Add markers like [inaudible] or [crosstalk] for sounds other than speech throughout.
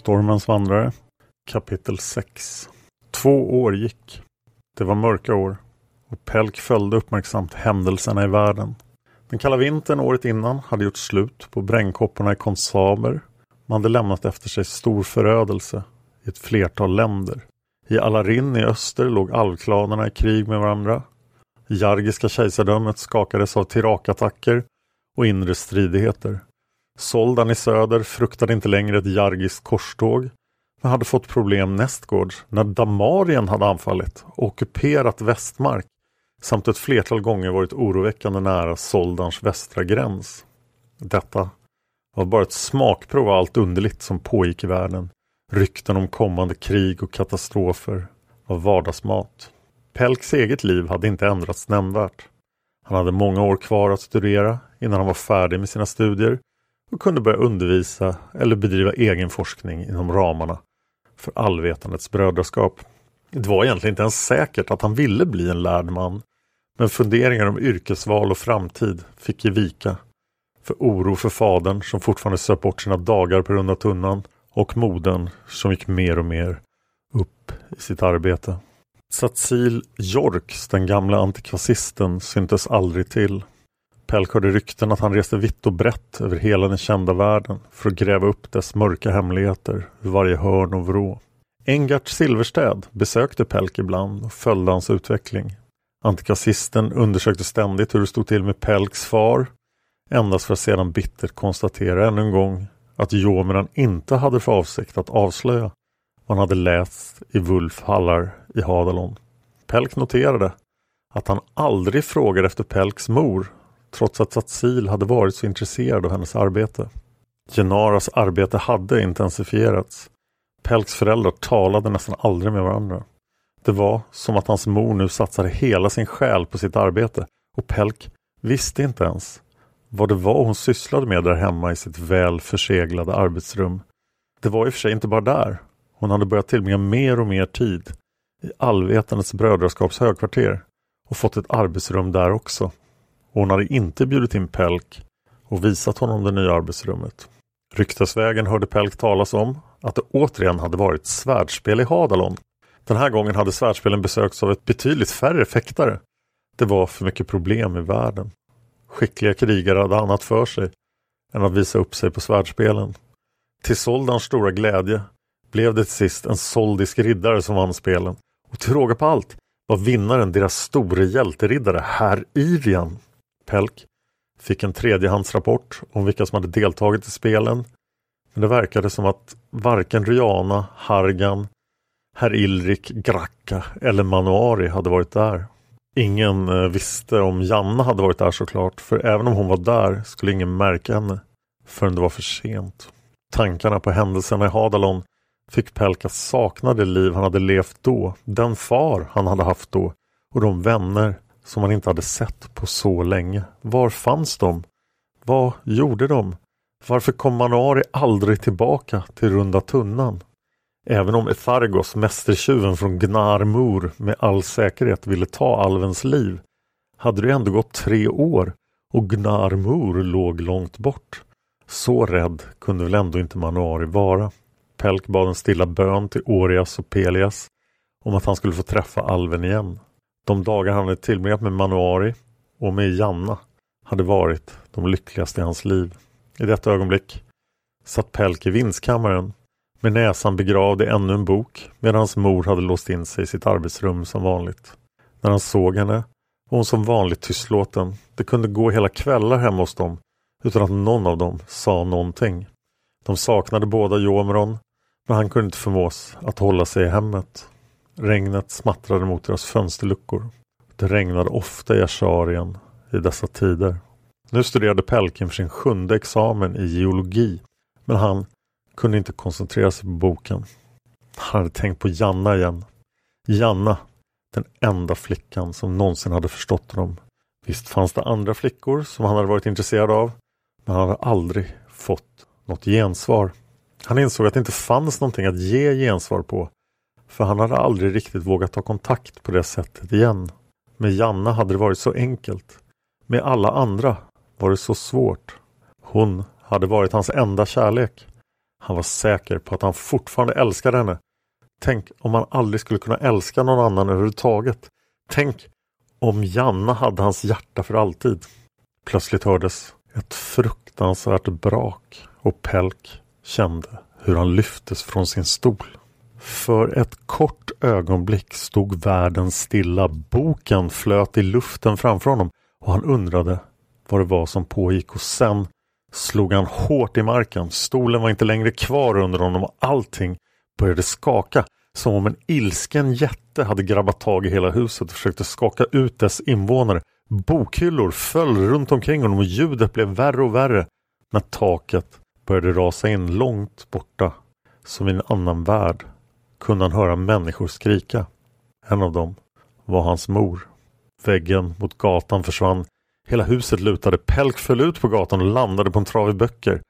Stormens vandrare Kapitel 6 Två år gick. Det var mörka år och Pelk följde uppmärksamt händelserna i världen. Den kalla vintern året innan hade gjort slut på brännkopporna i konsaber. Man hade lämnat efter sig stor förödelse i ett flertal länder. I Alarin i öster låg alvklanerna i krig med varandra. Jargiska kejsardömet skakades av tirakattacker och inre stridigheter. Soldan i söder fruktade inte längre ett jargiskt korståg men hade fått problem nästgårds när Damarien hade anfallit och ockuperat Västmark samt ett flertal gånger varit oroväckande nära Soldans västra gräns. Detta var bara ett smakprov av allt underligt som pågick i världen. Rykten om kommande krig och katastrofer var vardagsmat. Pelks eget liv hade inte ändrats nämnvärt. Han hade många år kvar att studera innan han var färdig med sina studier och kunde börja undervisa eller bedriva egen forskning inom ramarna för allvetandets brödraskap. Det var egentligen inte ens säkert att han ville bli en lärd man, men funderingar om yrkesval och framtid fick ge vika för oro för fadern som fortfarande söp bort sina dagar på runda tunnan och moden som gick mer och mer upp i sitt arbete. Satsil Jorks, den gamla antikvasisten, syntes aldrig till. Pelk hörde rykten att han reste vitt och brett över hela den kända världen för att gräva upp dess mörka hemligheter ur varje hörn och vrå. Engart Silverstäd besökte Pelk ibland och följde hans utveckling. Antikasisten undersökte ständigt hur det stod till med Pelks far endast för att sedan bittert konstatera ännu en gång att Jomeran inte hade för avsikt att avslöja vad han hade läst i Wulf Hallar i Hadalon. Pelk noterade att han aldrig frågade efter Pelks mor trots att Satsil hade varit så intresserad av hennes arbete. Genaras arbete hade intensifierats. Pelks föräldrar talade nästan aldrig med varandra. Det var som att hans mor nu satsade hela sin själ på sitt arbete och Pelk visste inte ens vad det var hon sysslade med där hemma i sitt väl förseglade arbetsrum. Det var i och för sig inte bara där. Hon hade börjat tillbringa mer och mer tid i allvetandets brödraskaps högkvarter och fått ett arbetsrum där också. Hon hade inte bjudit in Pelk och visat honom det nya arbetsrummet. Ryktesvägen hörde Pelk talas om att det återigen hade varit svärdspel i Hadalon. Den här gången hade svärdspelen besökts av ett betydligt färre fäktare. Det var för mycket problem i världen. Skickliga krigare hade annat för sig än att visa upp sig på svärdspelen. Till Soldans stora glädje blev det till sist en soldisk riddare som vann spelen. Och till råga på allt var vinnaren deras store hjälteriddare, herr Irian. Pelk fick en tredjehandsrapport om vilka som hade deltagit i spelen. Men det verkade som att varken Rihanna, Hargan, herr Ilrik, Gracka eller Manuari hade varit där. Ingen eh, visste om Janna hade varit där såklart, för även om hon var där skulle ingen märka henne förrän det var för sent. Tankarna på händelserna i Hadalon fick Pelka sakna det liv han hade levt då, den far han hade haft då och de vänner som han inte hade sett på så länge. Var fanns de? Vad gjorde de? Varför kom Manuari aldrig tillbaka till Runda Tunnan? Även om Ethargos, mästertjuven från Gnarmur, med all säkerhet ville ta alvens liv, hade det ändå gått tre år och Gnarmur låg långt bort. Så rädd kunde väl ändå inte Manuari vara. Pelk bad en stilla bön till Orias och Pelias om att han skulle få träffa alven igen. De dagar han hade tillbringat med Manuari och med Janna hade varit de lyckligaste i hans liv. I detta ögonblick satt Pelk i vindskammaren med näsan begravd i ännu en bok medan hans mor hade låst in sig i sitt arbetsrum som vanligt. När han såg henne var hon som vanligt tystlåten. Det kunde gå hela kvällar hemma hos dem utan att någon av dem sa någonting. De saknade båda Jomron men han kunde inte förmås att hålla sig i hemmet. Regnet smattrade mot deras fönsterluckor. Det regnade ofta i Asharien i dessa tider. Nu studerade Pelkin för sin sjunde examen i geologi men han kunde inte koncentrera sig på boken. Han hade tänkt på Janna igen. Janna, den enda flickan som någonsin hade förstått honom. Visst fanns det andra flickor som han hade varit intresserad av men han hade aldrig fått något gensvar. Han insåg att det inte fanns någonting att ge gensvar på för han hade aldrig riktigt vågat ta kontakt på det sättet igen. Med Janna hade det varit så enkelt. Med alla andra var det så svårt. Hon hade varit hans enda kärlek. Han var säker på att han fortfarande älskade henne. Tänk om han aldrig skulle kunna älska någon annan överhuvudtaget. Tänk om Janna hade hans hjärta för alltid. Plötsligt hördes ett fruktansvärt brak och Pelk kände hur han lyftes från sin stol. För ett kort ögonblick stod världen stilla. Boken flöt i luften framför honom och han undrade vad det var som pågick och sen slog han hårt i marken. Stolen var inte längre kvar under honom och allting började skaka som om en ilsken jätte hade grabbat tag i hela huset och försökte skaka ut dess invånare. Bokhyllor föll runt omkring honom och ljudet blev värre och värre när taket började rasa in långt borta som i en annan värld kunde han höra människor skrika. En av dem var hans mor. Väggen mot gatan försvann. Hela huset lutade. Pelk föll ut på gatan och landade på en trave böcker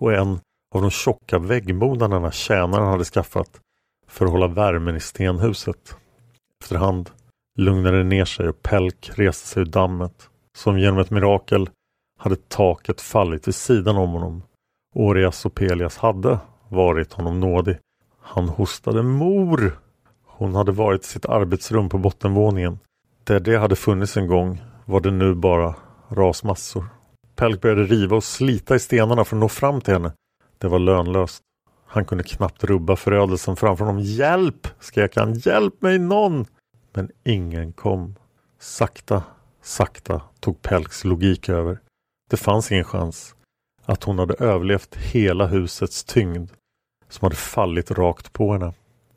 och en av de tjocka väggmodarna tjänaren hade skaffat för att hålla värmen i stenhuset. Efterhand lugnade det ner sig och Pelk reste sig ur dammet. Som genom ett mirakel hade taket fallit vid sidan om honom. Orias och Pelias hade varit honom nådig. Han hostade mor. Hon hade varit i sitt arbetsrum på bottenvåningen. Där det hade funnits en gång var det nu bara rasmassor. Pelk började riva och slita i stenarna för att nå fram till henne. Det var lönlöst. Han kunde knappt rubba förödelsen framför honom. Hjälp! skrek han. Hjälp mig någon! Men ingen kom. Sakta, sakta tog Pelks logik över. Det fanns ingen chans att hon hade överlevt hela husets tyngd som hade fallit rakt på henne.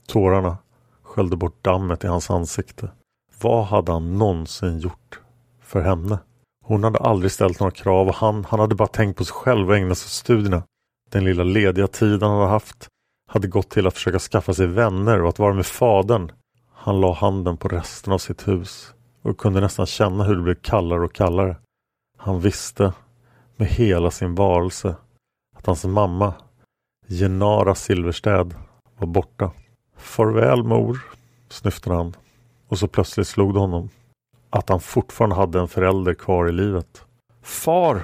Tårarna sköljde bort dammet i hans ansikte. Vad hade han någonsin gjort för henne? Hon hade aldrig ställt några krav och han, han hade bara tänkt på sig själv och ägnat sig åt studierna. Den lilla lediga tiden han hade haft hade gått till att försöka skaffa sig vänner och att vara med fadern. Han la handen på resten av sitt hus och kunde nästan känna hur det blev kallare och kallare. Han visste med hela sin varelse att hans mamma Genara Silverstäd var borta. Farväl mor, snyftade han. Och så plötsligt slog det honom att han fortfarande hade en förälder kvar i livet. Far,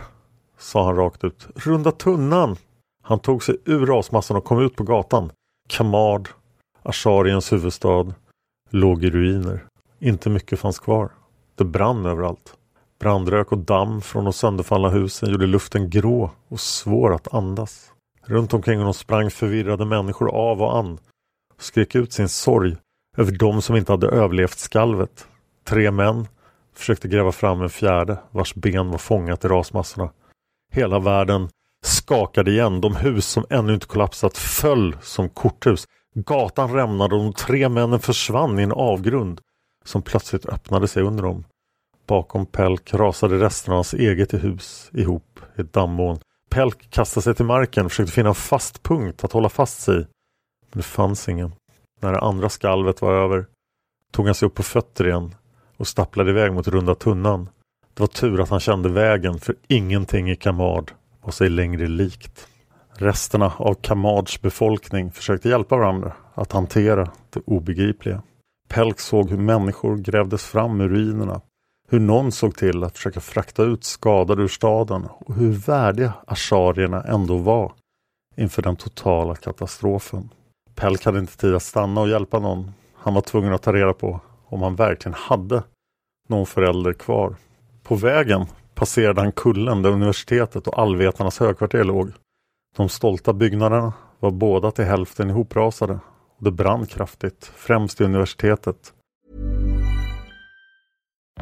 sa han rakt ut. Runda tunnan! Han tog sig ur rasmassan och kom ut på gatan. Kamad, Ashariens huvudstad, låg i ruiner. Inte mycket fanns kvar. Det brann överallt. Brandrök och damm från de sönderfallna husen gjorde luften grå och svår att andas. Runt omkring honom sprang förvirrade människor av och an och skrek ut sin sorg över de som inte hade överlevt skalvet. Tre män försökte gräva fram en fjärde vars ben var fångat i rasmassorna. Hela världen skakade igen. De hus som ännu inte kollapsat föll som korthus. Gatan rämnade och de tre männen försvann i en avgrund som plötsligt öppnade sig under dem. Bakom Pelk rasade resterna av hans eget hus ihop i ett dammoln. Pelk kastade sig till marken och försökte finna en fast punkt att hålla fast sig i. Men det fanns ingen. När det andra skalvet var över tog han sig upp på fötter igen och stapplade iväg mot runda tunnan. Det var tur att han kände vägen för ingenting i Kamad var sig längre likt. Resterna av Kamads befolkning försökte hjälpa varandra att hantera det obegripliga. Pelk såg hur människor grävdes fram ur ruinerna. Hur någon såg till att försöka frakta ut skadade ur staden och hur värdiga asharierna ändå var inför den totala katastrofen. Pelk hade inte tid att stanna och hjälpa någon. Han var tvungen att ta reda på om han verkligen hade någon förälder kvar. På vägen passerade han kullen där universitetet och allvetarnas högkvarter låg. De stolta byggnaderna var båda till hälften ihoprasade och det brann kraftigt, främst i universitetet.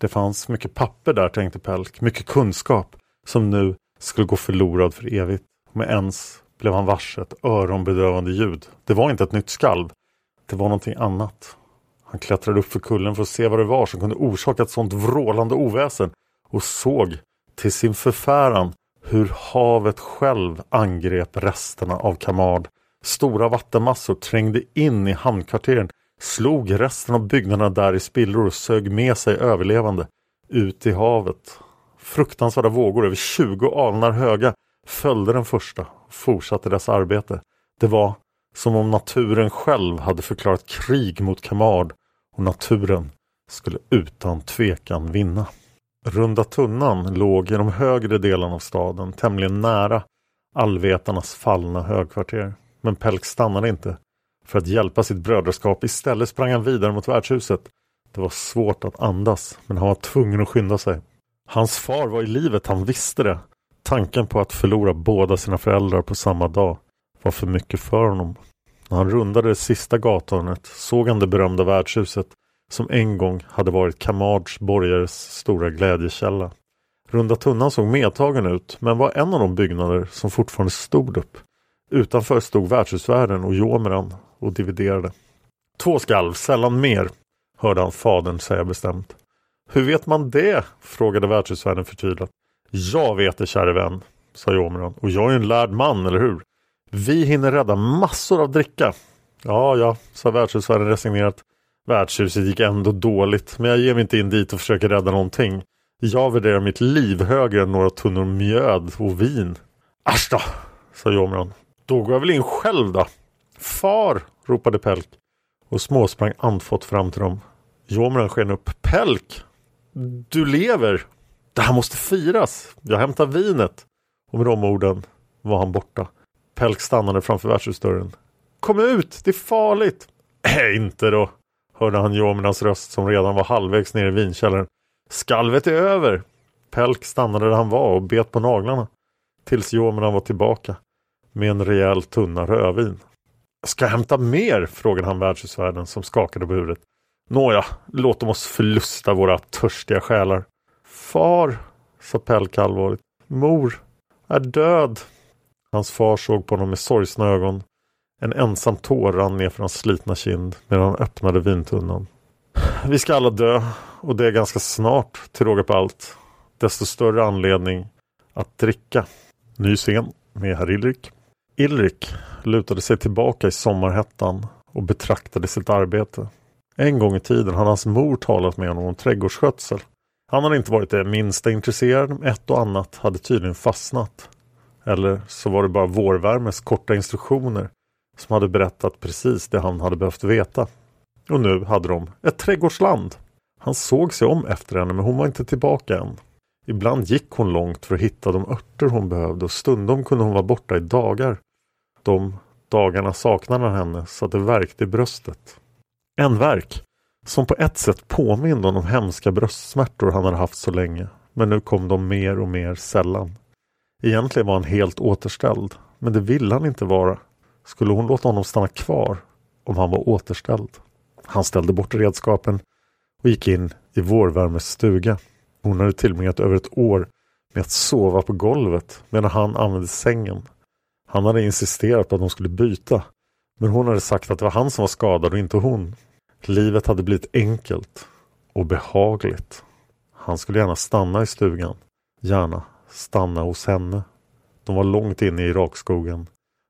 Det fanns mycket papper där tänkte Pelk, mycket kunskap som nu skulle gå förlorad för evigt. Med ens blev han varse ett öronbedövande ljud. Det var inte ett nytt skalv. Det var någonting annat. Han klättrade upp för kullen för att se vad det var som kunde orsaka ett sånt vrålande oväsen och såg till sin förfäran hur havet själv angrep resterna av Kamad. Stora vattenmassor trängde in i hamnkvarteren, slog resten av byggnaderna där i spillror och sög med sig överlevande ut i havet. Fruktansvärda vågor över 20 alnar höga följde den första och fortsatte dess arbete. Det var som om naturen själv hade förklarat krig mot Kamard och naturen skulle utan tvekan vinna. Runda tunnan låg i de högre delarna av staden, tämligen nära allvetarnas fallna högkvarter. Men Pelk stannade inte. För att hjälpa sitt brödraskap istället sprang han vidare mot värdshuset. Det var svårt att andas, men han var tvungen att skynda sig. Hans far var i livet, han visste det. Tanken på att förlora båda sina föräldrar på samma dag var för mycket för honom. När han rundade det sista gathörnet såg han det berömda värdshuset som en gång hade varit Kamards borgares stora glädjekälla. Runda tunnan såg medtagen ut men var en av de byggnader som fortfarande stod upp. Utanför stod värdshusvärden och Jomeran och dividerade. Två skalv, sällan mer, hörde han fadern säga bestämt. Hur vet man det? frågade värdshusvärden förtvivlat. Jag vet det käre vän, sa Jomran. Och jag är en lärd man, eller hur? Vi hinner rädda massor av dricka. Ja, ja, sa värdshusvärden resignerat. Värdshuset gick ändå dåligt, men jag ger mig inte in dit och försöker rädda någonting. Jag värderar mitt liv högre än några tunnor mjöd och vin. Asch då, sa Jomran. Då går jag väl in själv då. Far, ropade Pelk och småsprang andfått fram till dem. Jomeran sken upp. Pelk! Du lever! Det här måste firas! Jag hämtar vinet! Och med de orden var han borta. Pelk stannade framför värdshusdörren. Kom ut! Det är farligt! [clears throat] Äh, inte då! hörde han Jomerans röst som redan var halvvägs ner i vinkällaren. Skalvet är över! Pelk stannade där han var och bet på naglarna. Tills Jomeran var tillbaka med en rejäl tunna rödvin. Ska jag hämta mer? frågade han värdshusvärden som skakade på huvudet. Nåja, låt dem oss förlusta våra törstiga själar. Far, sa Pelka allvarligt. Mor är död. Hans far såg på honom med sorgsna ögon. En ensam tår rann ner för hans slitna kind medan han öppnade vintunnan. Vi ska alla dö och det är ganska snart till råga på allt. Desto större anledning att dricka. Ny scen med herr Ilrik. Ilrik lutade sig tillbaka i sommarhettan och betraktade sitt arbete. En gång i tiden hade hans mor talat med honom om trädgårdsskötsel. Han hade inte varit det minsta intresserad, men ett och annat hade tydligen fastnat. Eller så var det bara Vårvärmes korta instruktioner som hade berättat precis det han hade behövt veta. Och nu hade de ett trädgårdsland. Han såg sig om efter henne men hon var inte tillbaka än. Ibland gick hon långt för att hitta de örter hon behövde och stundom kunde hon vara borta i dagar. De dagarna saknade han henne så att det värkte i bröstet. En verk som på ett sätt påminde om de hemska bröstsmärtor han hade haft så länge. Men nu kom de mer och mer sällan. Egentligen var han helt återställd, men det ville han inte vara. Skulle hon låta honom stanna kvar om han var återställd? Han ställde bort redskapen och gick in i Vårvärmes stuga. Hon hade tillbringat över ett år med att sova på golvet medan han använde sängen. Han hade insisterat på att de skulle byta. Men hon hade sagt att det var han som var skadad och inte hon. Livet hade blivit enkelt och behagligt. Han skulle gärna stanna i stugan. Gärna stanna hos henne. De var långt inne i Irakskogen.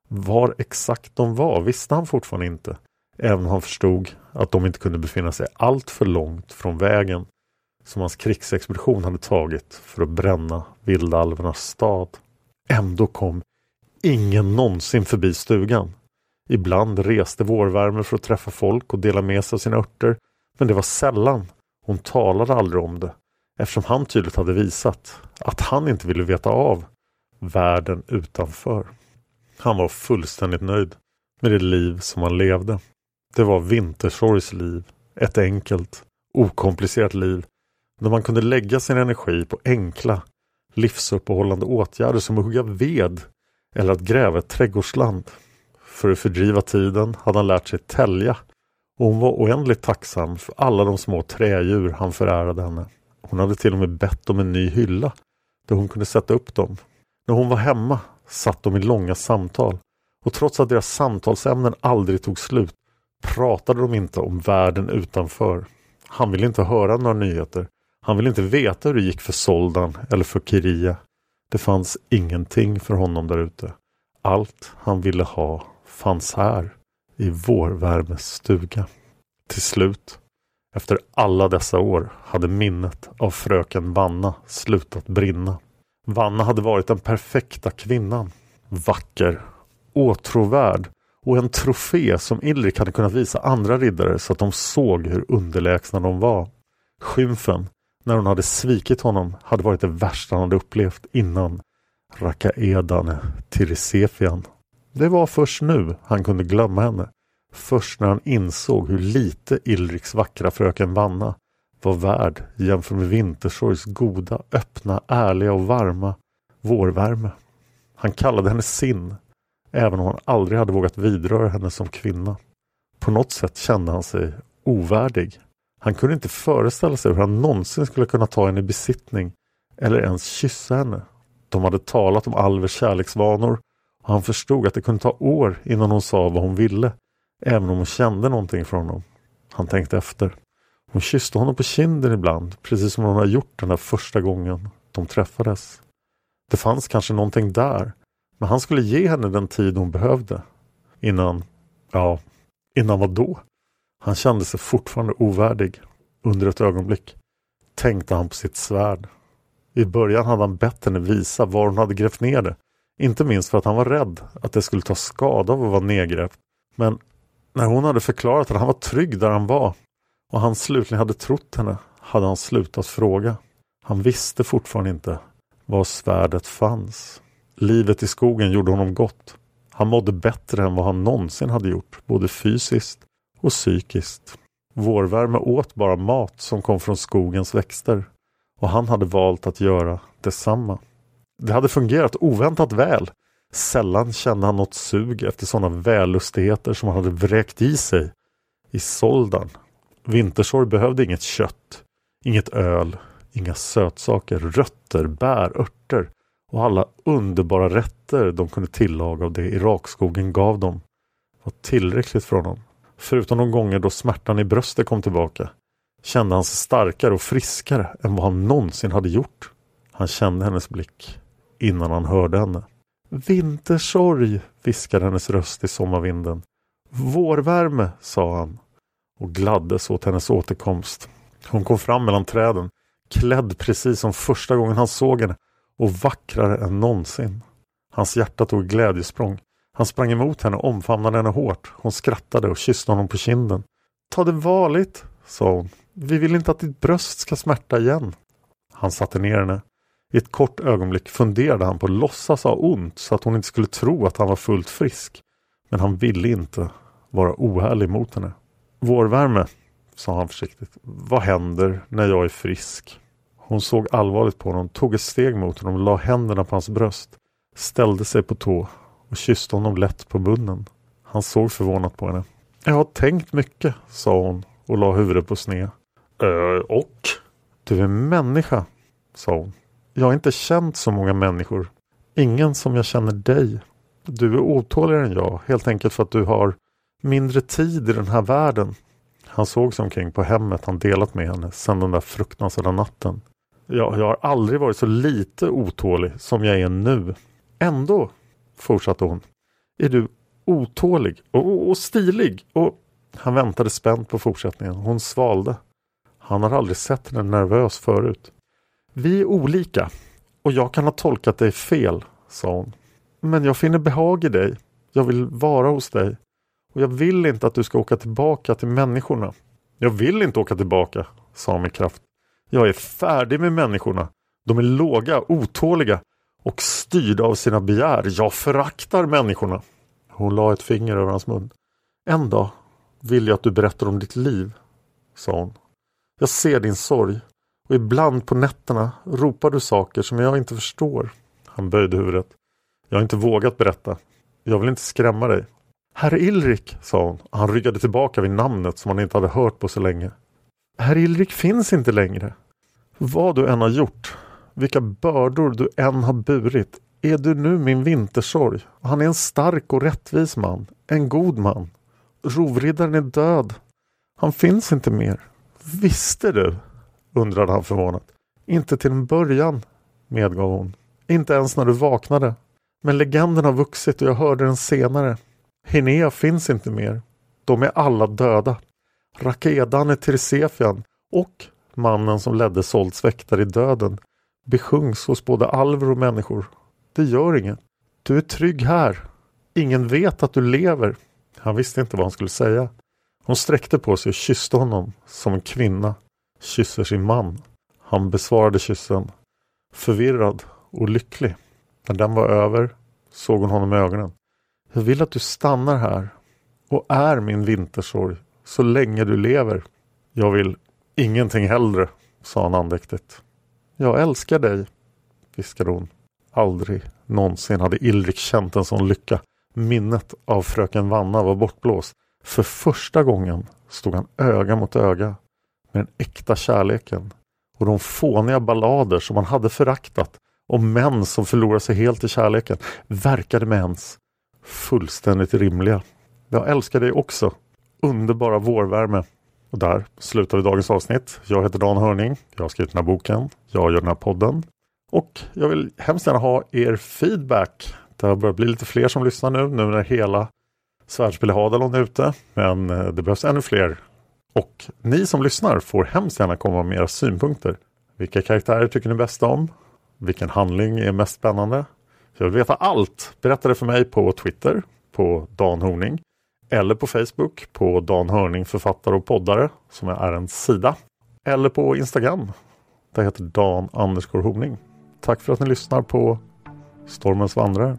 Var exakt de var visste han fortfarande inte. Även om han förstod att de inte kunde befinna sig allt för långt från vägen som hans krigsexpedition hade tagit för att bränna vildalvernas stad. Ändå kom ingen någonsin förbi stugan. Ibland reste vårvärme för att träffa folk och dela med sig av sina örter. Men det var sällan. Hon talade aldrig om det eftersom han tydligt hade visat att han inte ville veta av världen utanför. Han var fullständigt nöjd med det liv som han levde. Det var Vintersorgs liv. Ett enkelt, okomplicerat liv där man kunde lägga sin energi på enkla, livsuppehållande åtgärder som att hugga ved eller att gräva ett trädgårdsland. För att fördriva tiden hade han lärt sig tälja och hon var oändligt tacksam för alla de små trädjur han förärade henne. Hon hade till och med bett om en ny hylla där hon kunde sätta upp dem. När hon var hemma satt de i långa samtal och trots att deras samtalsämnen aldrig tog slut pratade de inte om världen utanför. Han ville inte höra några nyheter. Han ville inte veta hur det gick för Soldan eller för Kiria. Det fanns ingenting för honom där ute. Allt han ville ha fanns här i vårvärmes stuga. Till slut, efter alla dessa år, hade minnet av fröken Vanna slutat brinna. Vanna hade varit den perfekta kvinnan. Vacker, åtråvärd och en trofé som Ilrik hade kunnat visa andra riddare så att de såg hur underlägsna de var. Skymfen, när hon hade svikit honom, hade varit det värsta han hade upplevt innan Rakaedan Tirisefian. Det var först nu han kunde glömma henne. Först när han insåg hur lite Ilriks vackra fröken Vanna var värd jämfört med Vintersorgs goda, öppna, ärliga och varma vårvärme. Han kallade henne sin, även om han aldrig hade vågat vidröra henne som kvinna. På något sätt kände han sig ovärdig. Han kunde inte föreställa sig hur han någonsin skulle kunna ta henne i besittning eller ens kyssa henne. De hade talat om Alvers kärleksvanor och han förstod att det kunde ta år innan hon sa vad hon ville, även om hon kände någonting från honom. Han tänkte efter. Hon kysste honom på kinden ibland, precis som hon hade gjort den där första gången de träffades. Det fanns kanske någonting där, men han skulle ge henne den tid hon behövde. Innan, ja, innan vad då? Han kände sig fortfarande ovärdig. Under ett ögonblick tänkte han på sitt svärd. I början hade han bett henne visa var hon hade grävt ner det. Inte minst för att han var rädd att det skulle ta skada av att vara nedgrävt. Men när hon hade förklarat att han var trygg där han var och han slutligen hade trott henne hade han slutat fråga. Han visste fortfarande inte var svärdet fanns. Livet i skogen gjorde honom gott. Han mådde bättre än vad han någonsin hade gjort, både fysiskt och psykiskt. Vårvärme åt bara mat som kom från skogens växter och han hade valt att göra detsamma. Det hade fungerat oväntat väl. Sällan kände han något sug efter sådana vällustigheter som han hade vräkt i sig i Soldan. Vintersorg behövde inget kött, inget öl, inga sötsaker, rötter, bär, örter och alla underbara rätter de kunde tillaga av det Irakskogen gav dem var tillräckligt för honom. Förutom de gånger då smärtan i bröstet kom tillbaka kände han sig starkare och friskare än vad han någonsin hade gjort. Han kände hennes blick innan han hörde henne. Vintersorg, viskade hennes röst i sommarvinden. Vårvärme, sa han och gladdes åt hennes återkomst. Hon kom fram mellan träden, klädd precis som första gången han såg henne och vackrare än någonsin. Hans hjärta tog glädjesprång. Han sprang emot henne och omfamnade henne hårt. Hon skrattade och kysste honom på kinden. Ta det varligt, sa hon. Vi vill inte att ditt bröst ska smärta igen. Han satte ner henne. I ett kort ögonblick funderade han på att låtsas ha ont så att hon inte skulle tro att han var fullt frisk. Men han ville inte vara ohärlig mot henne. Vårvärme, sa han försiktigt. Vad händer när jag är frisk? Hon såg allvarligt på honom, tog ett steg mot honom, la händerna på hans bröst, ställde sig på tå och kysste honom lätt på munnen. Han såg förvånat på henne. Jag har tänkt mycket, sa hon och la huvudet på sned. Äh, och? Du är människa, sa hon. Jag har inte känt så många människor. Ingen som jag känner dig. Du är otåligare än jag, helt enkelt för att du har mindre tid i den här världen. Han såg sig omkring på hemmet han delat med henne sedan den där fruktansvärda natten. Jag, jag har aldrig varit så lite otålig som jag är nu. Ändå, fortsatte hon, är du otålig och, och, stilig. Och han väntade spänt på fortsättningen. Hon svalde. Han har aldrig sett henne nervös förut. Vi är olika och jag kan ha tolkat dig fel, sa hon. Men jag finner behag i dig. Jag vill vara hos dig. Och jag vill inte att du ska åka tillbaka till människorna. Jag vill inte åka tillbaka, sa han med kraft. Jag är färdig med människorna. De är låga, otåliga och styrda av sina begär. Jag föraktar människorna. Hon la ett finger över hans mun. En dag vill jag att du berättar om ditt liv, sa hon. Jag ser din sorg och ibland på nätterna ropar du saker som jag inte förstår. Han böjde huvudet. Jag har inte vågat berätta. Jag vill inte skrämma dig. Herr Ilrik, sa hon. Han ryggade tillbaka vid namnet som han inte hade hört på så länge. Herr Ilrik finns inte längre. Vad du än har gjort, vilka bördor du än har burit, är du nu min vintersorg. Han är en stark och rättvis man, en god man. Rovriddaren är död. Han finns inte mer. Visste du? undrade han förvånat. Inte till en början, medgav hon. Inte ens när du vaknade. Men legenden har vuxit och jag hörde den senare. Hinea finns inte mer. De är alla döda. Rakedan Tirsefian och mannen som ledde Solds väktare i döden besjungs hos både alver och människor. Det gör inget. Du är trygg här. Ingen vet att du lever. Han visste inte vad han skulle säga. Hon sträckte på sig och kysste honom som en kvinna kysser sin man. Han besvarade kyssen förvirrad och lycklig. När den var över såg hon honom i ögonen. Jag vill att du stannar här och är min vintersorg så länge du lever. Jag vill ingenting hellre, sa han andäktigt. Jag älskar dig, viskade hon. Aldrig någonsin hade Ilrik känt en sån lycka. Minnet av fröken Vanna var bortblåst. För första gången stod han öga mot öga med den äkta kärleken och de fåniga ballader som han hade föraktat om män som förlorar sig helt i kärleken verkade med ens fullständigt rimliga. Jag älskar dig också. Underbara vårvärme. Och där slutar vi dagens avsnitt. Jag heter Dan Hörning. Jag har skrivit den här boken. Jag gör den här podden. Och jag vill hemskt gärna ha er feedback. Det har börjat bli lite fler som lyssnar nu, nu när hela Svärdspel i Hadalon är ute. Men eh, det behövs ännu fler. Och ni som lyssnar får hemskt gärna komma med era synpunkter. Vilka karaktärer tycker ni bäst om? Vilken handling är mest spännande? Jag vill veta allt. Berätta det för mig på Twitter, på Dan Horning. Eller på Facebook på Dan Hörning författare och poddare som är en sida. Eller på Instagram. Där heter Dan Andersgård Horning. Tack för att ni lyssnar på Stormens vandrare.